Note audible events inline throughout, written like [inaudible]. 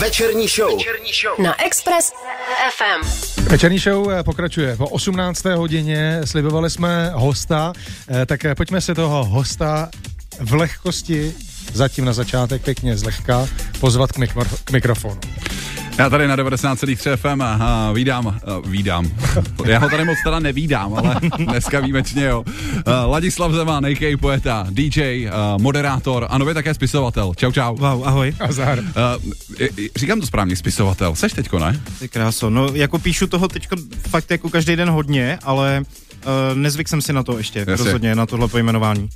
Večerní show. Večerní show. Na Express FM. Večerní show eh, pokračuje. Po 18. hodině slibovali jsme hosta, eh, tak eh, pojďme se toho hosta v lehkosti, zatím na začátek pěkně zlehka, pozvat k, mikro, k mikrofonu. Já tady na 90,3 FM a vídám, uh, vídám. Já ho tady moc teda nevídám, ale [laughs] dneska výjimečně jo. Uh, Ladislav Zeman, a.k.a. poeta, DJ, uh, moderátor a nově také spisovatel. Čau, čau. Wow, ahoj. Azar. Uh, říkám to správně, spisovatel. Seš teďko, ne? Ty kráso, no jako píšu toho teďko fakt jako každý den hodně, ale Uh, nezvyk jsem si na to ještě, Jasně. rozhodně, na tohle pojmenování.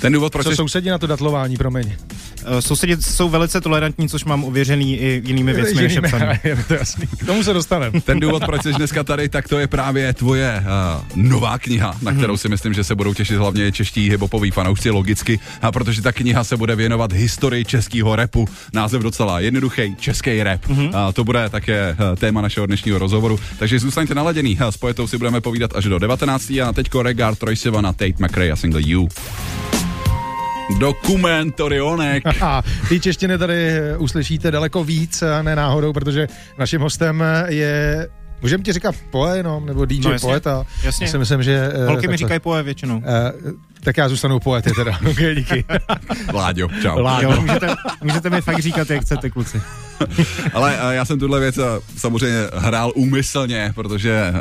Ten důvod, proč... Co jsi... sousedí na to datlování, promiň? Uh, sousedí jsou velice tolerantní, což mám ověřený i jinými [laughs] věcmi než [laughs] to jasný. K tomu se dostaneme. Ten důvod, proč jsi dneska tady, tak to je právě tvoje uh, nová kniha, na kterou si myslím, že se budou těšit hlavně čeští hibopoví fanoušci logicky, a protože ta kniha se bude věnovat historii českého repu. Název docela jednoduchý, český rap. Mm-hmm. A to bude také téma našeho dnešního rozhovoru. Takže zůstaňte naladěný. S poetou si budeme povídat až do 19 a teďko Regard Troyseva na Tate McRae a single You. Dokument Orionek. Ty [laughs] češtiny tady uslyšíte daleko víc, ne náhodou, protože naším hostem je Můžeme ti říkat poe jenom, nebo DJ no, jasně, poeta. Jasně. Já si myslím, že... Holky mi říkají poe většinou. Uh, tak já zůstanu poety teda. [laughs] okay, díky. Vláďo, čau. Vláďo. Jo, můžete, můžete mi fakt říkat, jak chcete, kluci. [laughs] Ale uh, já jsem tuhle věc uh, samozřejmě hrál úmyslně, protože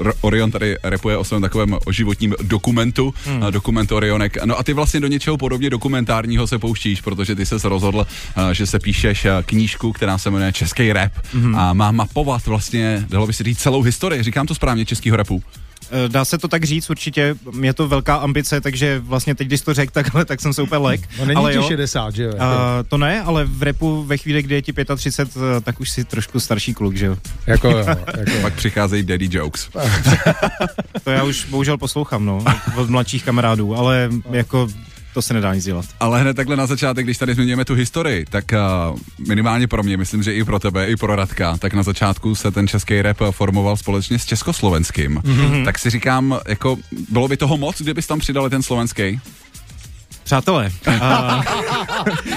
uh, Orion tady repuje o svém takovém životním dokumentu, hmm. dokument Orionek. No a ty vlastně do něčeho podobně dokumentárního se pouštíš, protože ty se rozhodl, že se píšeš knížku, která se jmenuje Český rap hmm. a má mapovat vlastně, dalo by se říct, celou historii. Říkám to správně, českého rapu. Eh, dá se to tak říct, určitě je to velká ambice, takže vlastně teď, když to řekl takhle, tak jsem se úplně lek. No není ale ti jo, 60, že jo? Uh, to ne, ale v repu ve chvíli, kdy je ti 35, eh, tak už si trošku starší kluk, že jo? Jako jo. Jako. Pak přicházejí daddy jokes. [laughs] to já už bohužel poslouchám, no, od mladších kamarádů, ale jako to se nedá nic dělat. Ale hned takhle na začátek, když tady zmiňujeme tu historii, tak uh, minimálně pro mě, myslím, že i pro tebe, i pro Radka, tak na začátku se ten český rap formoval společně s československým. Mm-hmm. Tak si říkám, jako bylo by toho moc, kdybys tam přidali ten slovenský? Přátelé, [laughs] uh,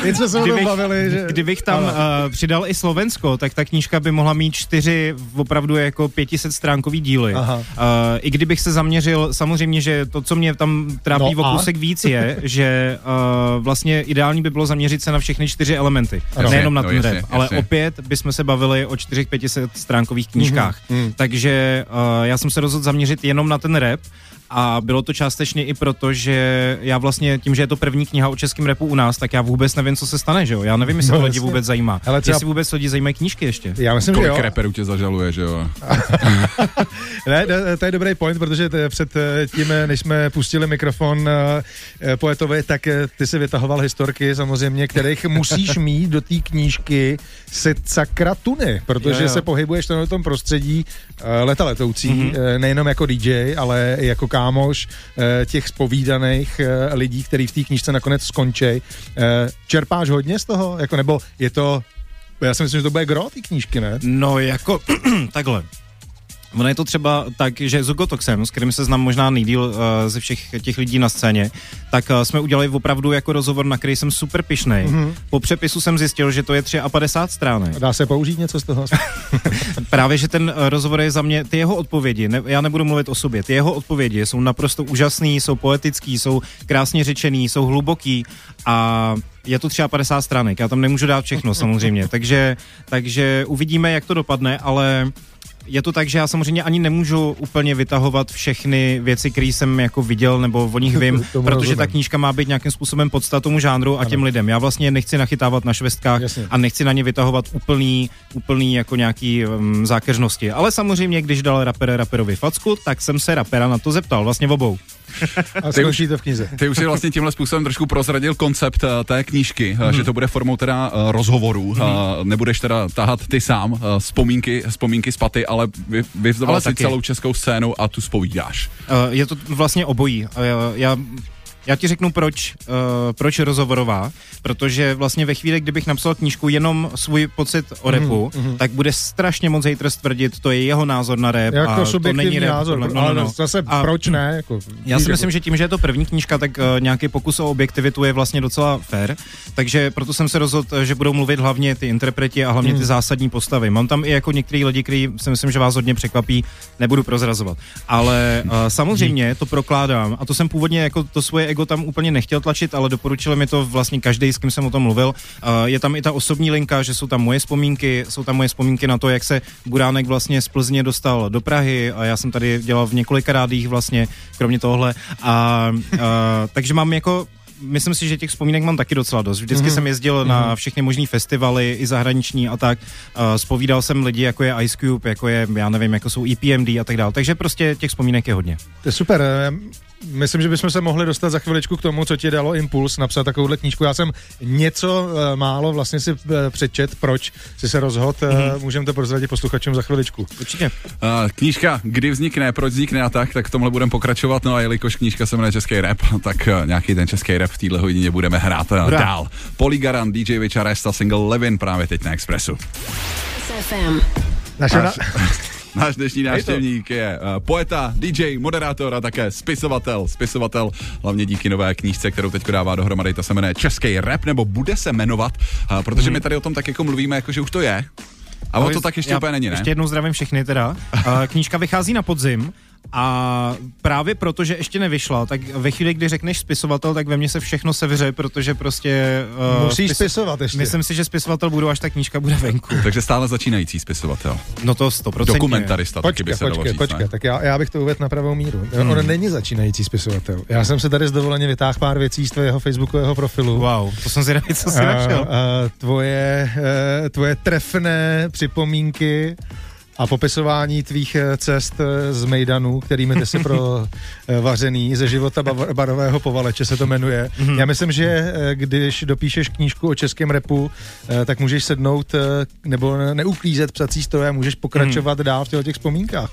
Teď jsme se kdybych, bavili, že... kdybych tam uh, přidal i Slovensko, tak ta knížka by mohla mít čtyři opravdu jako 500 stránkový díly. Aha. Uh, I kdybych se zaměřil, samozřejmě, že to, co mě tam trápí no o kousek víc je, [laughs] že uh, vlastně ideální by bylo zaměřit se na všechny čtyři elementy. Ano. Nejenom na no, ten jasně, rap, jasně. ale opět bychom se bavili o čtyřech 500 stránkových knížkách. Mm-hmm. Takže uh, já jsem se rozhodl zaměřit jenom na ten rap a bylo to částečně i proto, že já vlastně tím, že je to první kniha o českém repu u nás, tak já vůbec nevím, co se stane, že jo? Já nevím, jestli no, to lidi vůbec zajímá. Ale třeba... Jestli vůbec lidi zajímají knížky ještě. Já myslím, Kolik že jo. reperů tě zažaluje, že jo? [laughs] ne, to je dobrý point, protože před eh, tím, eh, než jsme pustili mikrofon eh, poetovi, tak ty si vytahoval historky samozřejmě, kterých [laughs] musíš mít do té knížky se sakra tuny, protože jo, jo. se pohybuješ v tom prostředí leta letoucí, mm-hmm. nejenom jako DJ, ale jako kámoš těch spovídaných lidí, který v té knížce nakonec skončí. Čerpáš hodně z toho? Jako, nebo je to já si myslím, že to bude gro, ty knížky, ne? No, jako [clears throat] takhle. Ono je to třeba tak, že Zugotoxem, s kterým se znám možná nejdíl uh, ze všech těch lidí na scéně, tak uh, jsme udělali opravdu jako rozhovor, na který jsem super pišnej. Mm-hmm. Po přepisu jsem zjistil, že to je 53 stránek. Dá se použít něco z toho? [laughs] [laughs] Právě, že ten uh, rozhovor je za mě, ty jeho odpovědi, ne, já nebudu mluvit o sobě, ty jeho odpovědi jsou naprosto úžasný, jsou poetický, jsou krásně řečený, jsou hluboký a je to třeba 50 stránek, já tam nemůžu dát všechno samozřejmě, [laughs] takže, takže uvidíme, jak to dopadne, ale je to tak, že já samozřejmě ani nemůžu úplně vytahovat všechny věci, které jsem jako viděl nebo o nich [laughs] vím, protože rozumím. ta knížka má být nějakým způsobem podsta tomu žánru a ano. těm lidem. Já vlastně nechci nachytávat na švestkách Jasně. a nechci na ně vytahovat úplný, úplný jako nějaký um, zákeřnosti. Ale samozřejmě, když dal rapper raperovi facku, tak jsem se rapera na to zeptal, vlastně v obou. A ty už, to v knize. Ty už si vlastně tímhle způsobem trošku prozradil koncept uh, té knížky, mm. že to bude formou teda uh, rozhovorů. Mm. Uh, nebudeš teda tahat ty sám vzpomínky, vzpomínky z paty, ale vy, si taky. celou českou scénu a tu spovídáš. Je to vlastně obojí. Já Já ti řeknu, proč, uh, proč rozhovorová, protože vlastně ve chvíli, kdybych napsal knížku jenom svůj pocit o repu, mm-hmm. tak bude strašně moc haters tvrdit, to je jeho názor na rap Jako a to není rap. názor, tohle- no, ale no, no. zase A- proč ne? Jako, Já si myslím, že tím, že je to první knížka, tak uh, nějaký pokus o objektivitu je vlastně docela fair, takže proto jsem se rozhodl, že budou mluvit hlavně ty interpreti a hlavně Hmm. ty zásadní postavy. Mám tam i jako některý lidi, kteří si myslím, že vás hodně překvapí, nebudu prozrazovat. Ale uh, samozřejmě to prokládám a to jsem původně jako to svoje ego tam úplně nechtěl tlačit, ale doporučil mi to vlastně každý, s kým jsem o tom mluvil. Uh, je tam i ta osobní linka, že jsou tam moje vzpomínky, jsou tam moje vzpomínky na to, jak se Buránek vlastně z Plzně dostal do Prahy a já jsem tady dělal v několika rádích vlastně, kromě tohle. A, uh, takže mám jako myslím si, že těch vzpomínek mám taky docela dost. Vždycky mm-hmm. jsem jezdil mm-hmm. na všechny možné festivaly, i zahraniční a tak. Uh, spovídal jsem lidi, jako je Ice Cube, jako je, já nevím, jako jsou EPMD a tak dále. Takže prostě těch vzpomínek je hodně. To je super. Myslím, že bychom se mohli dostat za chviličku k tomu, co ti dalo impuls napsat takovouhle knížku. Já jsem něco eh, málo vlastně si eh, přečet, proč si se rozhodl. Mm-hmm. Můžeme to prozradit posluchačům za chviličku. Určitě. Uh, knížka, kdy vznikne, proč vznikne a tak, tak v tomhle budeme pokračovat. No a jelikož knížka se jmenuje Český rap, [laughs] tak uh, nějaký ten český rap v téhle hodině budeme hrát uh, dál. Polygaran, DJ Vyčaresta, single Levin právě teď na Expressu. FM. Naše na... [laughs] Náš, dnešní návštěvník je uh, poeta, DJ, moderátor a také spisovatel. Spisovatel hlavně díky nové knížce, kterou teď dává dohromady, ta se jmenuje Český rap, nebo bude se jmenovat, uh, protože my tady o tom tak jako mluvíme, jako že už to je. A ono to tak ještě Já úplně není, ne? Ještě jednou zdravím všechny teda. Uh, [laughs] knížka vychází na podzim a právě proto, že ještě nevyšla, tak ve chvíli, kdy řekneš spisovatel, tak ve mně se všechno sevře, protože prostě... Uh, Musíš spisovat ještě. Myslím si, že spisovatel budu, až ta knížka bude venku. [laughs] Takže stále začínající spisovatel. No to 100%. Dokumentarista taky by Počkej, se dalo počkej, říct, počkej, tak já, já bych to uvedl na pravou míru. Hmm. On není začínající spisovatel. Já jsem se tady z dovoleně vytáhl pár věcí z tvého facebookového profilu. Wow, to jsem zvědavý, co jsi A- našel. a tvoje, eh, tvoje trefné připomínky a popisování tvých eh, cest eh, z Mejdanu, kterými ty jsi pro [laughs] eh, vařený ze života barového povaleče se to jmenuje. Mhm. Já myslím, že když dopíšeš knížku o českém repu, tak můžeš sednout nebo neuklízet psací stroje a můžeš pokračovat Mhm. dál v těch- těch vzpomínkách.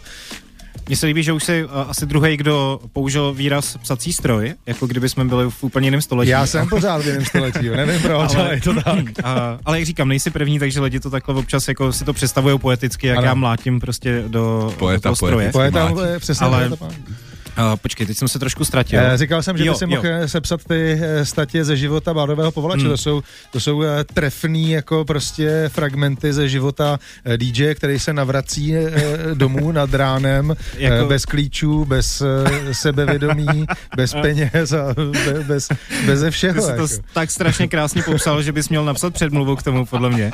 Mně se líbí, že už jsi uh, asi druhý, kdo použil výraz psací stroj, jako kdyby jsme byli v úplně jiném století. Já jsem pořád v jiném století, jo, nevím proč, ale, ale je to tak. A, ale jak říkám, nejsi první, takže lidi to takhle občas jako si to představují poeticky, jak Ano. já mlátím prostě do, Poeta do toho stroje. poeticky. Poeta, mlátí. eh, přesně Ale- to je to. Uh, počkej, teď jsem se trošku ztratil. Eh, Říkal jsem, že Jo, by si jo. mohl eh, sepsat ty eh, statě ze života Bádového povalače. Hmm. To jsou, to jsou trefný jako prostě fragmenty ze života DJ, který se navrací domů [laughs] nad ránem, Jako- bez klíčů, bez sebevědomí, bez peněz a be- bez, bez Ty všeho. jsi to Jako. tak strašně krásně popsal, že bys měl napsat předmluvu k tomu, podle mě.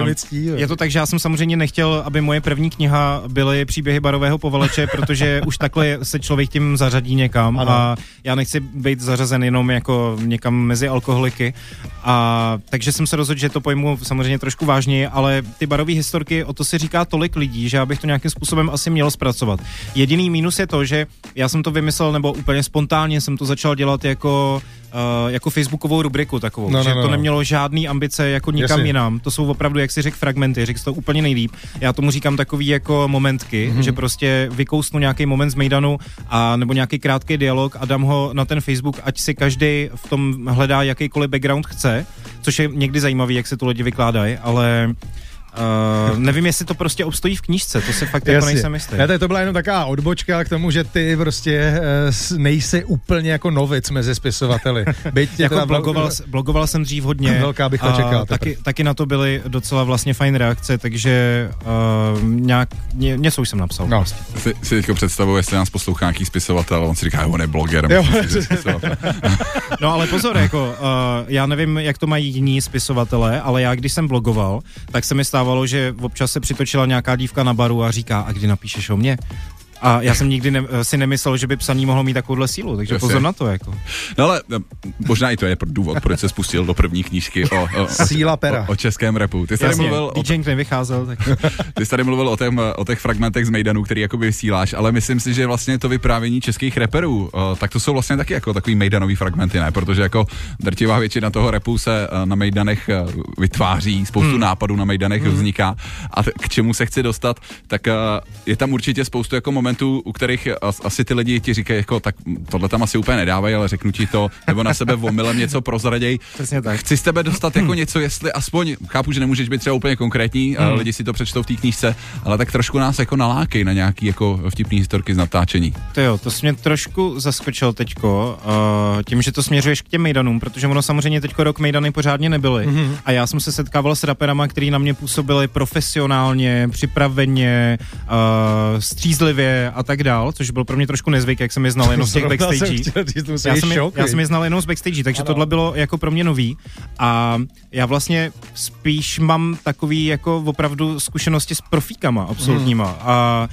Uh, mi ctí, jo. je to tak, že já jsem samozřejmě nechtěl, aby moje první kniha byly příběhy barového povaleče, protože už takhle se člověk tím zařadí někam Ano. a já nechci být zařazen jenom jako někam mezi alkoholiky. A takže jsem se rozhodl, že to pojmu samozřejmě trošku vážněji, ale ty barové historky, o to si říká tolik lidí, že já bych to nějakým způsobem asi měl zpracovat. Jediný mínus je to, že já jsem to vymyslel, nebo úplně spontánně jsem to začal dělat jako, uh, jako facebookovou rubriku takovou, No, že no, no, to no. nemělo žádný ambice jako nikam Jasně. jinam. To jsou opravdu, jak si řekl, fragmenty, řekl to úplně nejlíp. Já tomu říkám takový jako momentky, mm-hmm. že prostě vykousnu nějaký moment z Mejdanu a nebo nějaký krátký dialog a dám ho na ten Facebook, ať si každý v tom hledá jakýkoliv background chce, což je někdy zajímavý, jak se to lidi vykládají, ale Uh, nevím, jestli to prostě obstojí v knížce, to se fakt jako nejsem jistý. Ne, to byla jenom taková odbočka k tomu, že ty prostě s- nejsi úplně jako novic mezi spisovateli. [laughs] Byť jako teda blogoval, blogoval jsem dřív hodně. Velká bycha a čekala Taky, taky na to byly docela vlastně fajn reakce, takže uh, nějak, ně, něco už jsem napsal. No. Prostě. Si, si teďko představuji, jestli nás poslouchá nějaký spisovatel, on si říká, on je bloger. Jo. [laughs] No ale pozor, jako, uh, já nevím, jak to mají jiní spisovatelé, ale já, když jsem blogoval, tak se mi stávalo, že občas se přitočila nějaká dívka na baru a říká, a kdy napíšeš o mně? A já jsem nikdy ne, si nemyslel, že by psaní mohlo mít takovouhle sílu, takže Jasně. pozor na to. Jako. No ale eh, možná i to je důvod, proč se spustil do první knížky o, o, Síla pera. o, o českém repu. Ty jsi tady Jasně, mluvil o, nevycházel, tak [laughs] ty jsi tady mluvil o, tém, o těch fragmentech z Mejdanu, který jakoby vysíláš, ale myslím si, že vlastně to vyprávění českých reperů, eh, tak to jsou vlastně taky jako takový Mejdanový fragmenty, ne? Protože jako drtivá většina toho repu se eh, na Mejdanech vytváří, spoustu nápadů na Mejdanech vzniká a t- k čemu se chci dostat, tak je tam určitě spoustu jako momentů, momentů, u kterých as, asi ty lidi ti říkají, jako tak tohle tam asi úplně nedávají, ale řeknu ti to, nebo na sebe omylem něco prozraděj. Přesně tak. Chci z tebe dostat jako něco, jestli aspoň, chápu, že nemůžeš být třeba úplně konkrétní, hmm. lidi si to přečtou v té knížce, ale tak trošku nás jako nalákej na nějaký jako vtipný historky z natáčení. To jo, to jsi mě trošku zaskočil teďko, uh, tím, že to směřuješ k těm mejdanům, protože ono samozřejmě teďko rok mejdany pořádně nebyly. Mm-hmm. A já jsem se setkával s raperama, který na mě působili profesionálně, připraveně, uh, střízlivě a tak dál, což byl pro mě trošku nezvyk, jak jsem je znal jenom z těch backstage. Já jsem, je, já jsem je znal jenom z backstage, takže ano. tohle bylo jako pro mě nový. A já vlastně spíš mám takový jako opravdu zkušenosti s profíkama absolutníma. Mm. A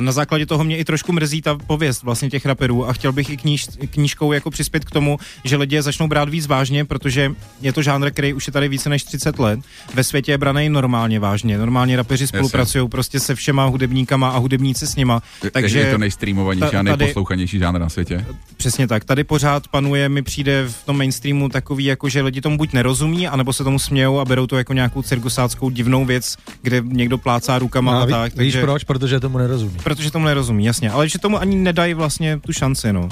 na základě toho mě i trošku mrzí ta pověst vlastně těch raperů a chtěl bych i kníž, knížkou jako přispět k tomu, že lidi je začnou brát víc vážně, protože je to žánr, který už je tady více než 30 let. Ve světě je braný normálně vážně. Normálně rapeři spolupracují prostě se všema hudebníkama a hudebníci s nima. Takže je to nejstreamovanější a nejposlouchanější žánr na světě. Přesně tak. Tady pořád panuje, mi přijde v tom mainstreamu takový, jako že lidi tomu buď nerozumí, anebo se tomu smějou a berou to jako nějakou cirkusáckou divnou věc, kde někdo plácá rukama no, a, a tak. Víš takže... proč? Protože tomu nerozumí nerozumí. Protože tomu nerozumí, jasně. Ale že tomu ani nedají vlastně tu šanci, no.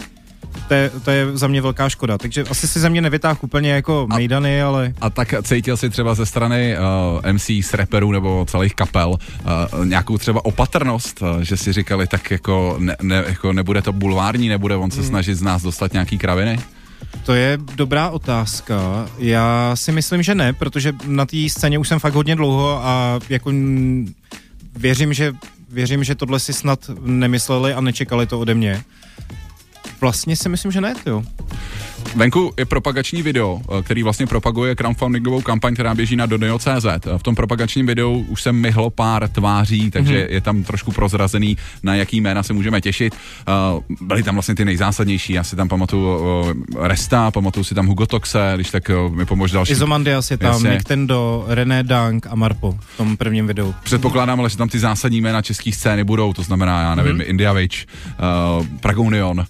To je, to je za mě velká škoda. Takže asi si ze mě nevytáhl úplně jako a, mejdany, ale... A tak cítil si třeba ze strany uh, MC s rapperů nebo celých kapel uh, nějakou třeba opatrnost, uh, že si říkali tak jako, ne, ne, jako nebude to bulvární, nebude on se hmm. snažit z nás dostat nějaký kraviny? To je dobrá otázka. Já si myslím, že ne, protože na té scéně už jsem fakt hodně dlouho a jako věřím, že věřím, že tohle si snad nemysleli a nečekali to ode mě. Vlastně si myslím, že ne, jo. Venku je propagační video, eh, který vlastně propaguje crowdfundingovou kampaň, která běží na Dodeo.cz. V tom propagačním videu už jsem myhlo pár tváří, takže mm-hmm. je tam trošku prozrazený, na jaký jména se můžeme těšit. Eh, byly tam vlastně ty nejzásadnější, já si tam pamatuju eh, Resta, pamatuju si tam Hugo Toxe, když tak mi pomož další. Izomandias je tam, Jasně. Nintendo, René Dank a Marpo v tom prvním videu. Předpokládám, ale že tam ty zásadní jména české scény budou, to znamená, já nevím, mm-hmm. India Witch, uh, Pragonion, uh,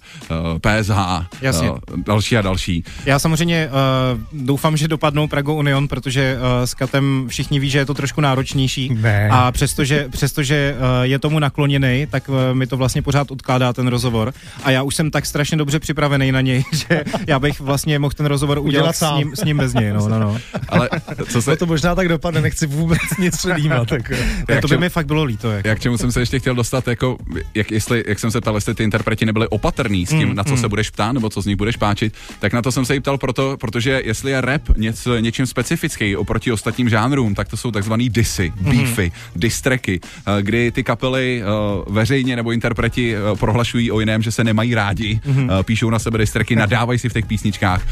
PSH, Jasně. Uh, další a další. Já samozřejmě uh, doufám, že dopadnou Prago Union, protože uh, s Katem všichni ví, že je to trošku náročnější. Ne. A přestože, přestože uh, je tomu nakloněný, tak uh, mi to vlastně pořád odkládá ten rozhovor. A já už jsem tak strašně dobře připravený na něj, [laughs] že já bych vlastně mohl ten rozhovor udělat, udělat s, ním, s ním bez něj. No, no, no. Ale co se... No to možná tak dopadne, nechci vůbec nic předjímat. Tak, jak to by čem... mi fakt bylo líto. Jako. Jak čemu jsem se ještě chtěl dostat, jako, jak, jestli, jak jsem se ptal, jestli ty interpreti nebyli opatrní s tím, mm, na co mm. se budeš ptát, nebo co z nich budeš páčit, tak na to jsem se jí ptal proto, protože jestli je rap něco, něčím specifický oproti ostatním žánrům, tak to jsou takzvaný disy, mm-hmm. beefy, distreky, eh, kdy ty kapely uh, veřejně nebo interpreti uh, prohlašují o jiném, že se nemají rádi, mm-hmm. píšou na sebe distreky, [laughs] nadávají si v těch písničkách.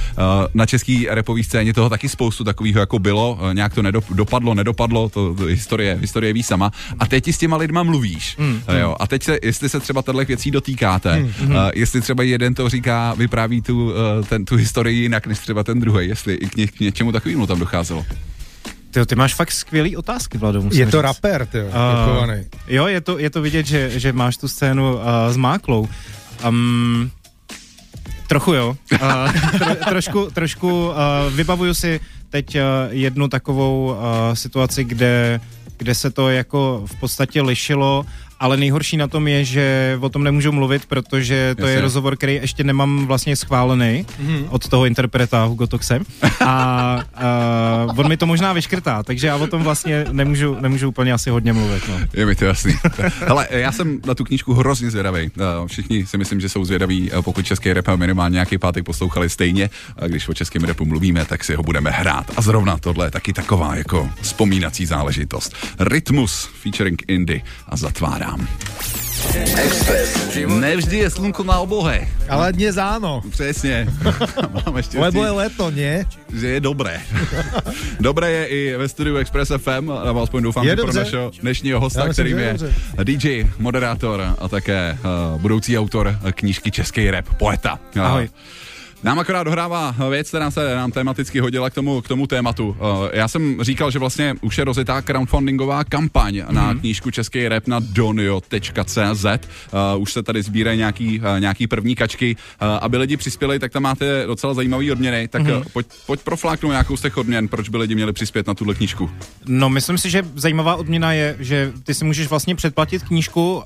Na český repový scéně toho taky spoustu takových jako bylo, nějak to nedop, dopadlo, nedopadlo, to, to historie, historie ví sama. A teď s těma lidma mluvíš. Mm-hmm. jo, a teď se, jestli se třeba těchto věcí dotýkáte, mm-hmm. jestli třeba jeden to říká, vypráví tu, ten, tu historii jinak než třeba ten druhý, jestli i k, ně, k něčemu takovému tam docházelo. Ty, ty máš fakt skvělý otázky, Vlado, musím Je to říct. rapper, ty uh, Jo, je to, je to vidět, že, že máš tu scénu uh, s máklou. Um, trochu jo. Uh, [laughs] tro, trošku trošku uh, vybavuju si teď uh, jednu takovou uh, situaci, kde, kde se to jako v podstatě lišilo ale nejhorší na tom je, že o tom nemůžu mluvit, protože to Jasně. je rozhovor, který ještě nemám vlastně schválený mm-hmm. od toho interpreta Hugo Toxe a uh, on mi to možná vyškrtá, takže já o tom vlastně nemůžu, nemůžu úplně asi hodně mluvit. No. Je mi to jasný. Hele, já jsem na tu knížku hrozně zvědavý. Všichni si myslím, že jsou zvědaví, pokud český rap minimálně nějaký pátek poslouchali stejně. A když o českém repu mluvíme, tak si ho budeme hrát. A zrovna tohle je taky taková jako vzpomínací záležitost. Rytmus featuring Indy a zatvárá vám. Express. Nevždy je slunko na obohe. Ale dnes áno. Přesně. [laughs] Máme Lebo je leto, nie? Že je dobré. dobré je i ve studiu Express FM, nebo aspoň doufám, je že dobře. pro našeho dnešního hosta, kterým je, je DJ, moderátor a také uh, budoucí autor knížky Český rap, poeta. Ahoj. Nám akorát dohrává věc, která se nám tematicky hodila k tomu, k tomu tématu. Eh, já jsem říkal, že vlastně už je rozjetá crowdfundingová kampaň mm-hmm. na knížku Český rap na donio.cz. Uh, už se tady sbírají nějaký, uh, nějaký první kačky. Aby lidi přispěli, tak tam máte docela zajímavý odměny. Tak mm-hmm. pojď, pojď profláknout nějakou z těch odměn, proč by lidi měli přispět na tuhle knížku. No, myslím si, že zajímavá odměna je, že ty si můžeš vlastně předplatit knížku,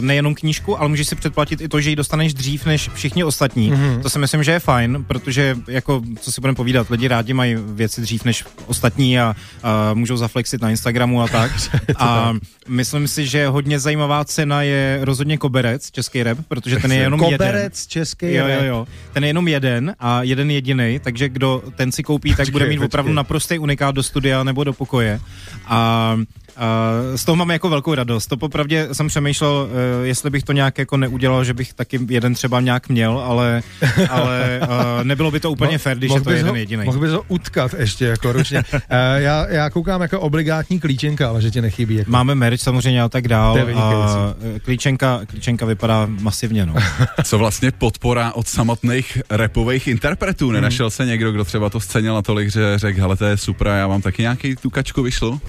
nejenom knížku, ale můžeš si předplatit i to, že ji dostaneš dřív než všichni ostatní. Mm-hmm. To si myslím, že je fajn, protože jako, co si budeme povídat, lidi rádi mají věci dřív než ostatní a, a můžou zaflexit na Instagramu a tak. [laughs] a myslím si, že hodně zajímavá cena je rozhodně koberec, český rap, protože ten je jenom Koberec, jeden. český jo, jo, jo. Ten je jenom jeden a jeden jediný, takže kdo ten si koupí, tak počkej, bude mít počkej. opravdu naprostý unikát do studia nebo do pokoje. A Uh, z toho mám jako velkou radost. To popravdě jsem přemýšlel, uh, jestli bych to nějak jako neudělal, že bych taky jeden třeba nějak měl, ale, [laughs] ale uh, nebylo by to úplně fér, když je to jeden jediný. Mohl bys ho utkat ještě jako ručně. uh, [laughs] já, já koukám jako obligátní klíčenka, ale že ti nechybí. Jako. Máme merch samozřejmě a tak dál. A klíčenka, klíčenka vypadá masivně. No. [laughs] Co vlastně podpora od samotných repových interpretů? Hmm. Nenašel se někdo, kdo třeba to scenil natolik, že řekl, hele, to je super, já vám taky nějaký tu kačku vyšlu?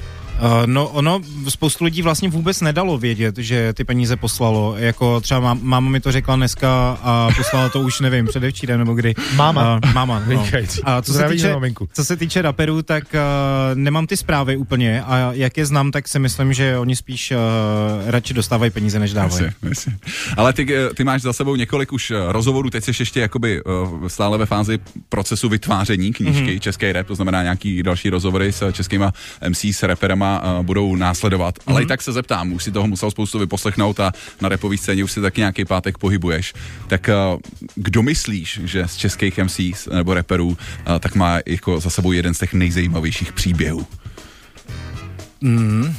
Uh, no ono, spoustu lidí vlastně vůbec nedalo vědět, že ty peníze poslalo. Jako třeba má, máma mi to řekla dneska a poslala to už, nevím, předevčírem nebo kdy. Máma. Uh, máma, no. A co se, týče, co se týče raperů, tak uh, nemám ty zprávy úplně a jak je znám, tak si myslím, že oni spíš uh, radši dostávají peníze, než dávají. Myslím, myslím. Ale ty, ty máš za sebou několik už rozhovorů, teď jsi ještě jakoby uh, stále ve fázi procesu vytváření knížky mm-hmm. Český rap, to znamená nějaký další rozhovory s českýma MC, s uh, budou následovat. Mm-hmm. Ale i mhm. tak se zeptám, už si toho musel spoustu vyposlechnout a na repový scéně už si taky nějaký pátek pohybuješ. Tak uh, kdo myslíš, že z českých MCs nebo reperů uh, tak má jako za sebou jeden z těch nejzajímavějších příběhů? Mm,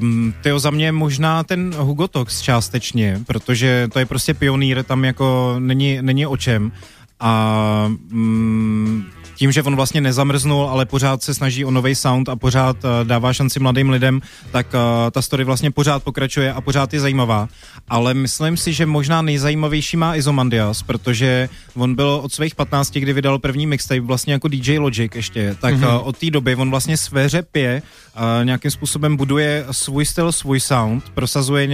um, tyjo, za mě možná ten Hugo Tox částečně, protože to je prostě pionýr, tam jako není, není o čem. A mm, tím, že on vlastně nezamrznul, ale pořád se snaží o nový sound a pořád uh, dává šanci mladým lidem, tak uh, ta story vlastně pořád pokračuje a pořád je zajímavá. Ale myslím si, že možná nejzajímavější má Izomandias, protože on byl od svých 15, kdy vydal první mixtape vlastně jako DJ Logic ještě, tak mm-hmm. uh, od té doby on vlastně své řepě uh, nějakým způsobem buduje svůj styl, svůj sound, prosazuje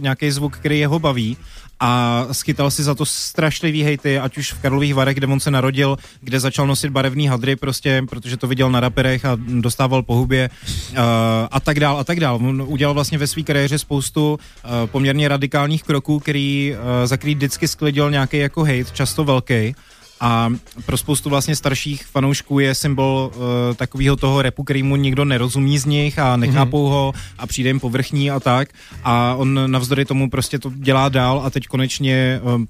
nějaký zvuk, který jeho baví a schytal si za to strašlivý hejty, ať už v Karlových Varech, kde on se narodil, kde začal nosit barevný hadry prostě, protože to viděl na raperech a dostával po hubě uh, a tak dál a tak dál. On udělal vlastně ve své kariéře spoustu uh, poměrně radikálních kroků, který, uh, za který vždycky sklidil nějaký jako hate, často velký a pro spoustu vlastně starších fanoušků je symbol uh, takového toho repu, který mu nikdo nerozumí z nich a nechápou mm-hmm. ho a přijde jim povrchní a tak. A on navzdory tomu prostě to dělá dál a teď konečně uh,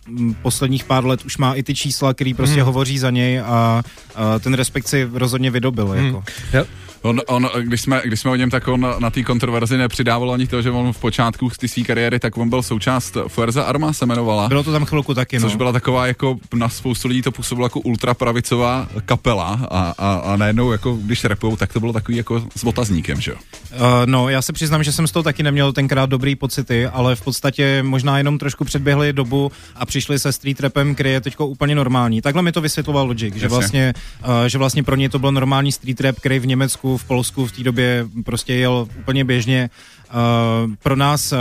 posledních pár let už má i ty čísla, který prostě mm. hovoří za něj a uh, ten respekt si rozhodně vydobil. Mm. Jako. Yep. On, on, když, jsme, když jsme o něm, tak on na té kontroverzi nepřidával ani to, že on v počátku ty své kariéry, tak on byl součást Fuerza Arma se jmenovala. Bylo to tam chvilku taky, no. Což byla taková jako na spoustu lidí to působilo jako ultrapravicová kapela a, a, a najednou jako když repujou, tak to bylo takový jako s otazníkem, že jo? Uh, no, já se přiznám, že jsem z toho taky neměl tenkrát dobrý pocity, ale v podstatě možná jenom trošku předběhli dobu a přišli se street rapem, který je teď úplně normální. Takhle mi to vysvětloval Logic, že vlastně, uh, že vlastně pro ně to byl normální street rap, který v Německu v Polsku v té době prostě jel úplně běžně. Uh, pro nás uh,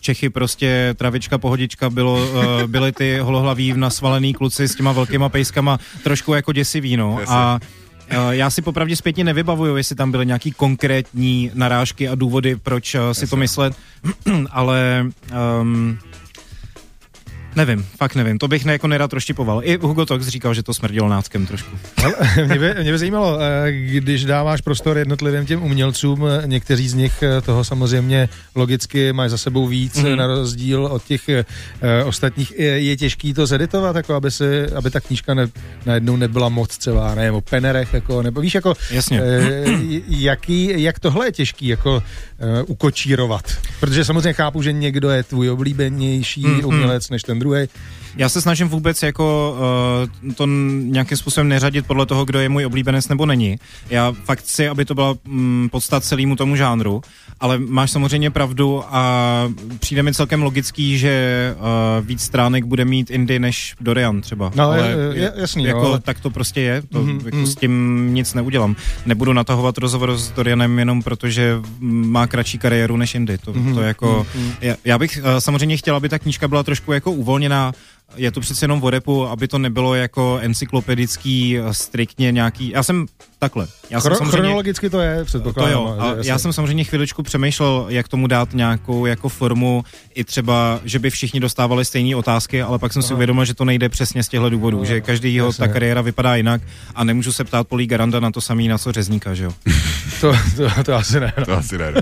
Čechy prostě travička, pohodička bylo, uh, byly ty holohlaví nasvalený kluci s těma velkýma pejskama trošku jako děsivý, no. A já si popravdě zpětně nevybavuju, jestli tam byly nějaký konkrétní narážky a důvody, proč si to myslet, [clears throat] ale um, Nevím, fakt nevím, to bych ne, jako nerad roštipoval. I Hugo Tox říkal, že to smrdilo náckem trošku. [laughs] mě, by, mě by zajímalo, eh, když dáváš prostor jednotlivým těm umělcům, eh, někteří z nich eh, toho samozřejmě logicky mají za sebou víc, mm. na rozdíl od těch ostatních. Je, je těžký to zeditovat, jako aby, si, aby ta knížka ne, najednou nebyla moc třeba, nevím, o penerech, jako, nebo víš, jako, Jasně. Jaký, jak tohle je těžký, jako ukočírovat? Protože samozřejmě chápu, že někdo je tvůj oblíbenější mm, umělec než ten druhý druhý. Já se snažím vůbec jako uh, to nějakým způsobem neřadit podle toho, kdo je můj oblíbenec nebo není. Já fakt chci, aby to byla um, podstat celému tomu žánru, ale máš samozřejmě pravdu a přijde mi celkem logický, že uh, víc stránek bude mít Indy než Dorian třeba. No, ale je, je, jasný, jako, no, ale... Tak to prostě je, to, Mhm, mm-hmm. jako mhm. s tím nic neudělám. Nebudu natahovat rozhovor s Dorianem jenom protože mm, má kratší kariéru než Indy. To, Mhm, to jako, já, já bych uh, samozřejmě chtěl, aby ta knížka byla trošku jako uvolněná, 你呢？Je to přece jenom o repu, aby to nebylo jako encyklopedický, eh, striktně nějaký, já jsem takhle. Já jsem Chro- samozřejmě, chronologicky to je, to předpokládám. jo, a já jsem samozřejmě chviličku přemýšlel, jak tomu dát nějakou jako formu, i třeba, že by všichni dostávali stejné otázky, ale pak jsem si uvědomil, že to nejde přesně z těchto důvodů, že každýho ta jasně. kariéra vypadá jinak a nemůžu se ptát Polí Garanda na to samý, na co Řezníka, že jo. [laughs] To, to, to asi ne. No. To asi ne. no.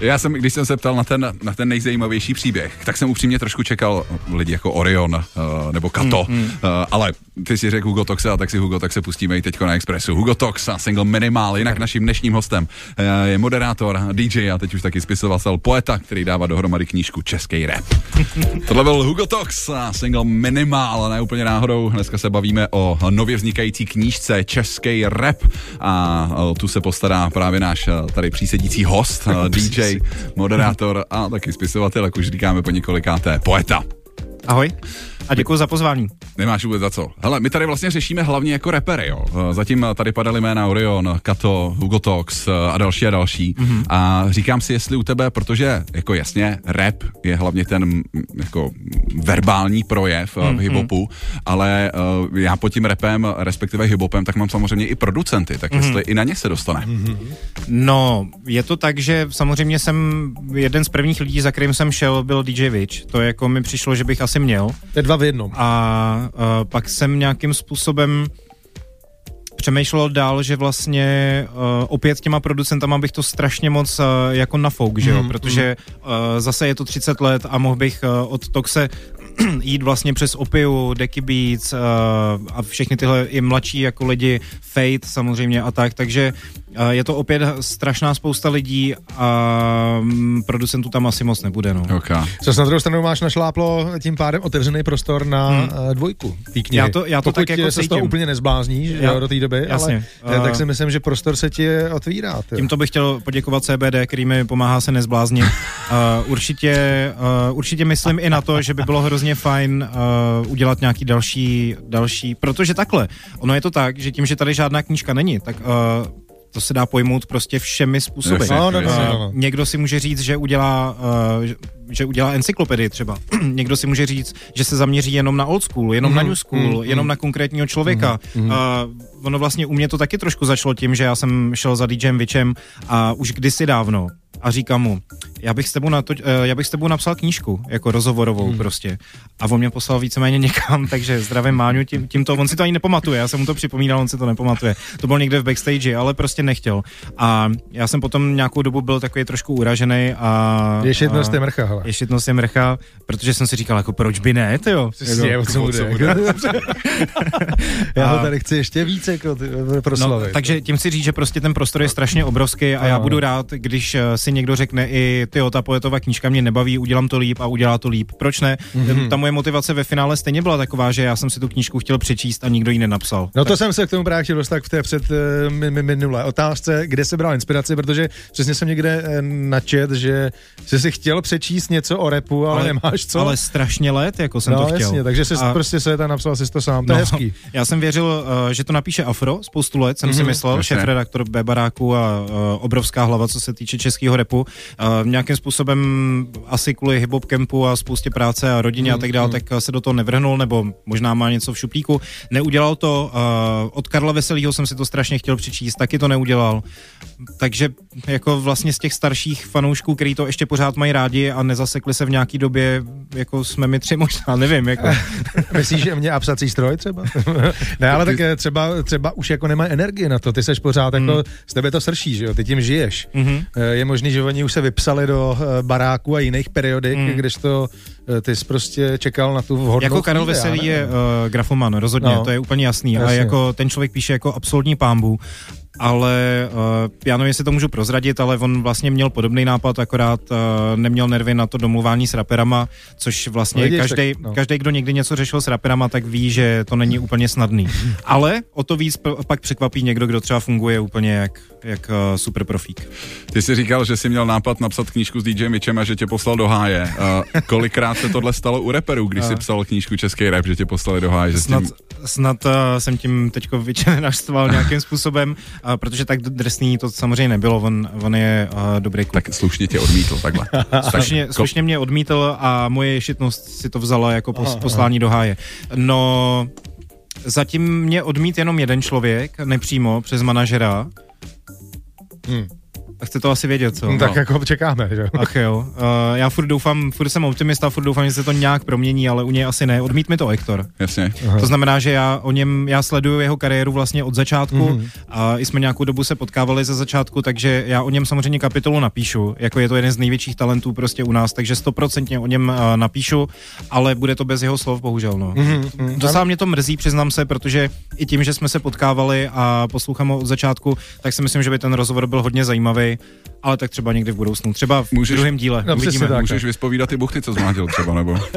Já jsem, když jsem se ptal na ten, na ten nejzajímavější příběh, tak jsem upřímně trošku čekal lidi jako Orion uh, nebo Kato, mm, mm. Uh, ale ty si řekl Hugo Toxe a tak si Hugo Toxe pustíme i teďko na Expressu. Hugo Tox a single Minimal, jinak naším dnešním hostem uh, je moderátor, DJ a teď už taky spisovatel, poeta, který dává dohromady knížku Český rap. [laughs] Tohle byl Hugo Tox a single Minimal, a ne úplně náhodou. Dneska se bavíme o nově vznikající knížce Český rap a tu se postará právě náš eh, tady přísedící host, eh, DJ, moderátor a taky spisovatel, jak už říkáme po několikáté, poeta. Ahoj a děkuji za pozvání. Nemáš vůbec za co. Hele, my tady vlastně řešíme hlavně jako repery, jo. Eh, Zatím tady padaly jména Orion, Kato, Hugo Tox eh, a další a další. Mm-hmm. A říkám si, jestli u tebe, protože jako jasně, rap je hlavně ten jako verbální projev mm-hmm. v hiphopu, ale uh, já pod tím rapem, respektive hiphopem, tak mám samozřejmě i producenty, tak mm-hmm. jestli i na ně se dostane. Mm-hmm. No, je to tak, že samozřejmě jsem jeden z prvních lidí, za kterým jsem šel, byl DJ Witch. To jako mi přišlo, že bych asi měl. To je dva v jednom. A uh, pak jsem nějakým způsobem přemýšlel dál, že vlastně uh, opět těma producentama bych to strašně moc uh, jako nafouk, že jo, Mhm, protože uh, zase je to 30 let a mohl bych uh, od Toxe [clears throat] jít vlastně přes Opiu, Decky Beats uh, a všechny tyhle i mladší jako lidi, Fate samozřejmě a tak, takže uh, je to opět strašná spousta lidí a um, producentů tam asi moc nebude, no. Okay. Co na druhou stranu máš našláplo tím pádem otevřený prostor na hmm. dvojku té knihy. Já to- já to Pokud tak jako se z toho cítím. úplně nezblázníš Já- jo, do té doby, jasně. ale eh, Eh, tak si myslím, že prostor se ti otvírá. Ty. Tímto bych chtěl poděkovat CBD, který mi pomáhá se nezbláznit. Uh, [laughs] určitě, uh, určitě myslím i na to, že by bylo hrozně fajn uh, udělat nějaký další, další, protože takhle, ono je to tak, že tím, že tady žádná knížka není, tak uh, to se dá pojmout prostě všemi způsoby. No, no, no, no, no. Někdo si může říct, že udělá, uh, že- udělá encyklopedii třeba. [clears throat] Někdo si může říct, že se zaměří jenom na old school, jenom na new school, jenom na konkrétního člověka. Uh, ono vlastně u mě to taky trošku začalo tím, že já jsem šel za DJem Vičem a už kdysi dávno a říkám mu, já bych s tebou, na to, eh, já bych s tebou napsal knížku, jako rozhovorovou prostě. A on mě poslal víceméně [laughs] někam, takže zdravím Máňu tím, tímto, on si to ani nepamatuje, já jsem mu to připomínal, on si to nepamatuje. To bylo někde v backstage, ale prostě nechtěl. A já jsem potom nějakou dobu byl takový trošku uražený a... Je šitnost a- je mrcha, hele. je šitnost je mrcha, protože jsem si říkal, jako proč by ne, ty jo. Přesně, o co o co bude. [laughs] Já ho tady chci ještě víc jako ty, No, proslavit. takže tím chci říct, že prostě ten prostor je strašně obrovský a já budu rád, když eh, si někdo řekne i ty ta poetová knížka mě nebaví, udělám to líp a udělá to líp. Proč ne? Mhm. Mm-hmm. Ta moje motivace ve finále stejně byla taková, že já jsem si tu knížku chtěl přečíst a nikdo ji nenapsal. No to jsem se k tomu právě chtěl dostat v té před mi- minulé otázce, kde se bral inspiraci, protože přesně jsem někde eh, načet, že jsi si chtěl přečíst něco o repu, ale, ale nemáš co. Ale strašně let, jako jsem no to chtěl. jasně, takže jsi A- prostě se tam napsal si to sám, to je hezký. Já jsem věřil, uh, že to napíše Afro, spoustu let jsem mm-hmm, si myslel, jasně. šéf-redaktor B baráku a uh, obrovská hlava, co se týče českého repu. Uh, nějakým způsobem asi kvůli hip campu a spoustě práce a rodině mm-hmm. a tak dále, tak uh, se do toho nevrhnul, nebo možná má něco v šuplíku. Neudělal to, uh, od Karla Veselýho jsem si to strašně chtěl přečíst, taky to neudělal. Takže jako vlastně z těch starších fanoušků, který to ještě pořád mají rádi a nezasekli se v nějaký době, jako jsme my tři možná, nevím, jako. [laughs] Myslíš, že mě a psací stroj třeba? [laughs] ne, ale tak eh, třeba, třeba už jako nemá energii na to, ty seš pořád jako, Hmm. z tebe to srší, že jo, ty tím žiješ. Mhm. Eh, Je možný, že oni už se vypsali do eh, baráku a jiných periodik, Mm. kdežto ty jsi prostě čekal na tu vhodnou Jako Karel chvíli, Veselý je uh, grafoman, rozhodně, no, to je úplně jasný. Jasně. A jako ten člověk píše jako absolutní pámbu. Ale uh, já nevím, jestli to můžu prozradit, ale on vlastně měl podobný nápad, akorát uh, neměl nervy na to domluvání s raperama, což vlastně každý, no. každý, kdo někdy něco řešil s raperama, tak ví, že to není úplně snadný. [laughs] Ale o to víc pak překvapí někdo, kdo třeba funguje úplně jak, jak uh, super profík. Ty jsi říkal, že jsi měl nápad napsat knížku s DJ Mitchem a že tě poslal do háje. Uh, kolikrát se tohle stalo u reperů, když jsi psal knížku Český rap, že tě poslali do háje? Že s Snad, tím... snad uh, jsem tím teďko vyčen naštval [laughs] nějakým způsobem, uh, protože tak drsný to samozřejmě nebylo, on, on je uh, dobrý kluk. Tak slušně tě odmítl, takhle. [laughs] Slušně, slušně mě odmítl a moje ješitnost si to vzala jako pos, poslání do háje. No, zatím mě odmít jenom jeden člověk, nepřímo, přes manažera. Hmm. A chce to asi vědět, co? No, tak jako čekáme, že jo. Ach jo, uh, já furt doufám, furt jsem optimista, furt doufám, že se to nějak promění, ale u něj asi ne. Odmít mi to Hector. Jasně. To znamená, že já o něm, já sleduju jeho kariéru vlastně od začátku mm-hmm. a i jsme nějakou dobu se potkávali ze začátku, takže já o něm samozřejmě kapitolu napíšu, jako je to jeden z největších talentů prostě u nás, takže stoprocentně o něm uh, napíšu, ale bude to bez jeho slov, bohužel, no. Mm-hmm. Docela mě to mrzí, přiznám se, protože i tím, že jsme se potkávali a poslouchám ho od začátku, tak si myslím, že by ten rozhovor byl hodně zajímavý, Okay. Ale tak třeba někdy v budoucnu, třeba v Můžeš- druhém díle, No, uvidíme. tak. Můžeš vyspovídat ty buchty, co zmlátil třeba, nebo... [laughs]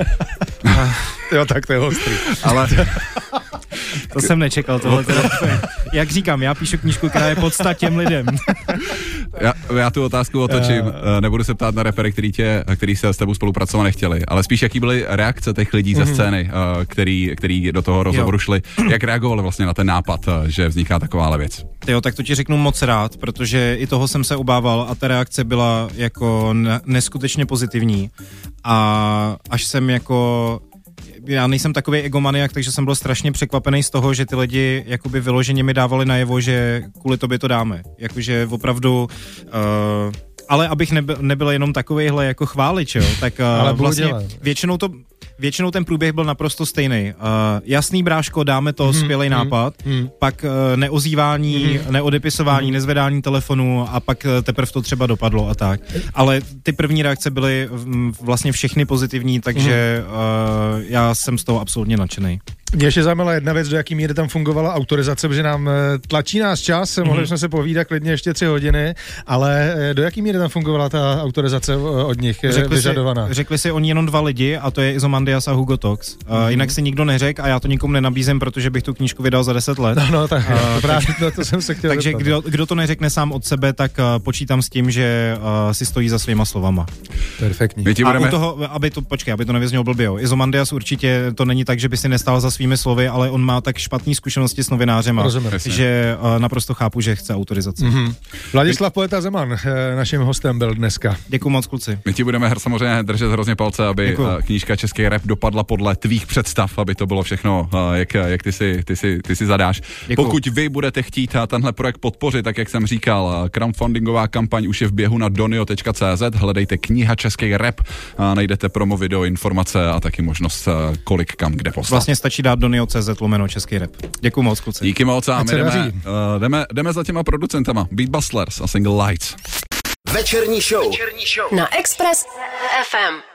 Jo, tak to je ostrý. Ale To jsem nečekal, tohle teda. Jak říkám, já píšu knížku, která je podstat těm lidem. [laughs] já, já tu otázku otočím. Eh, Nebudu se ptát na repery, který, tě, který se s tebou spolupracovat nechtěli, ale spíš jaký byly reakce těch lidí ze scény, eh, který, který do toho rozhovoru šli. Jak reagovali vlastně na ten nápad, eh, že vzniká takováhle věc? Jo, tak to ti řeknu moc rád, protože i toho jsem se obával a ta reakce byla jako ne- neskutečně pozitivní. A až jsem jako já nejsem takový egomaniak, takže jsem byl strašně překvapený z toho, že ty lidi jakoby vyloženě mi dávali najevo, že kvůli tobě to dáme. Jakože opravdu uh, ale abych nebyl, nebyl jenom takovejhle jako chválič, jo, tak uh, Ale vlastně dělat. většinou to Většinou ten průběh byl naprosto stejný. Uh, jasný bráško, dáme to, mm-hmm, skvělý nápad, mm-hmm. pak uh, neozývání, mm-hmm. neodepisování, mm-hmm. nezvedání telefonu a pak uh, teprve to třeba dopadlo a tak. Ale ty první reakce byly mm, vlastně všechny pozitivní, takže uh, já jsem z toho absolutně nadšený. Mě ještě zajímala jedna věc, do jaký míry tam fungovala autorizace, protože nám tlačí nás čas, mm-hmm. mohli jsme se povídat klidně ještě tři hodiny, ale do jaký míry tam fungovala ta autorizace od nich Řekli si, vyžadovaná? řekli si oni jenom dva lidi a to je Izomandias a Hugo Tox. Uh, Mhm. jinak si nikdo neřekl a já to nikomu nenabízím, protože bych tu knížku vydal za 10 let. No, no, tak A, to [laughs] právě to, to jsem se chtěl Takže zeptat. kdo, kdo to neřekne sám od sebe, tak uh, počítám s tím, že uh, si stojí za svýma slovama. Perfektní. A budeme... u toho, aby to, počkej, aby to nevyznělo blbě, jo. Izomandias určitě to není tak, že by si nestál za svými slovy, ale on má tak špatné zkušenosti s novinářem, že uh, naprosto chápu, že chce autorizaci. Mm-hmm. Vladislav Poeta Zeman, naším hostem byl dneska. Děkuji moc, kluci. My ti budeme hr- samozřejmě držet hrozně palce, aby Děkuju. knížka Český rap dopadla podle tvých představ, aby to bylo všechno, eh, jak, jak ty, si, ty, si, ty si zadáš. Děkuju. Pokud vy budete chtít eh, tenhle projekt podpořit, tak jak jsem říkal, eh, crowdfundingová kampaň už je v běhu na donio.cz, hledejte kniha Český rap, a najdete promo video, informace a taky možnost, kolik kam kde poslat. Vlastně stačí dát do neo.cz lomeno český rap. Děkuji moc, kluci. Díky moc a my jdeme, daří. jdeme, jdeme za těma producentama. Beat Bustlers a single Lights. Večerní show. Večerní show. Na Express FM.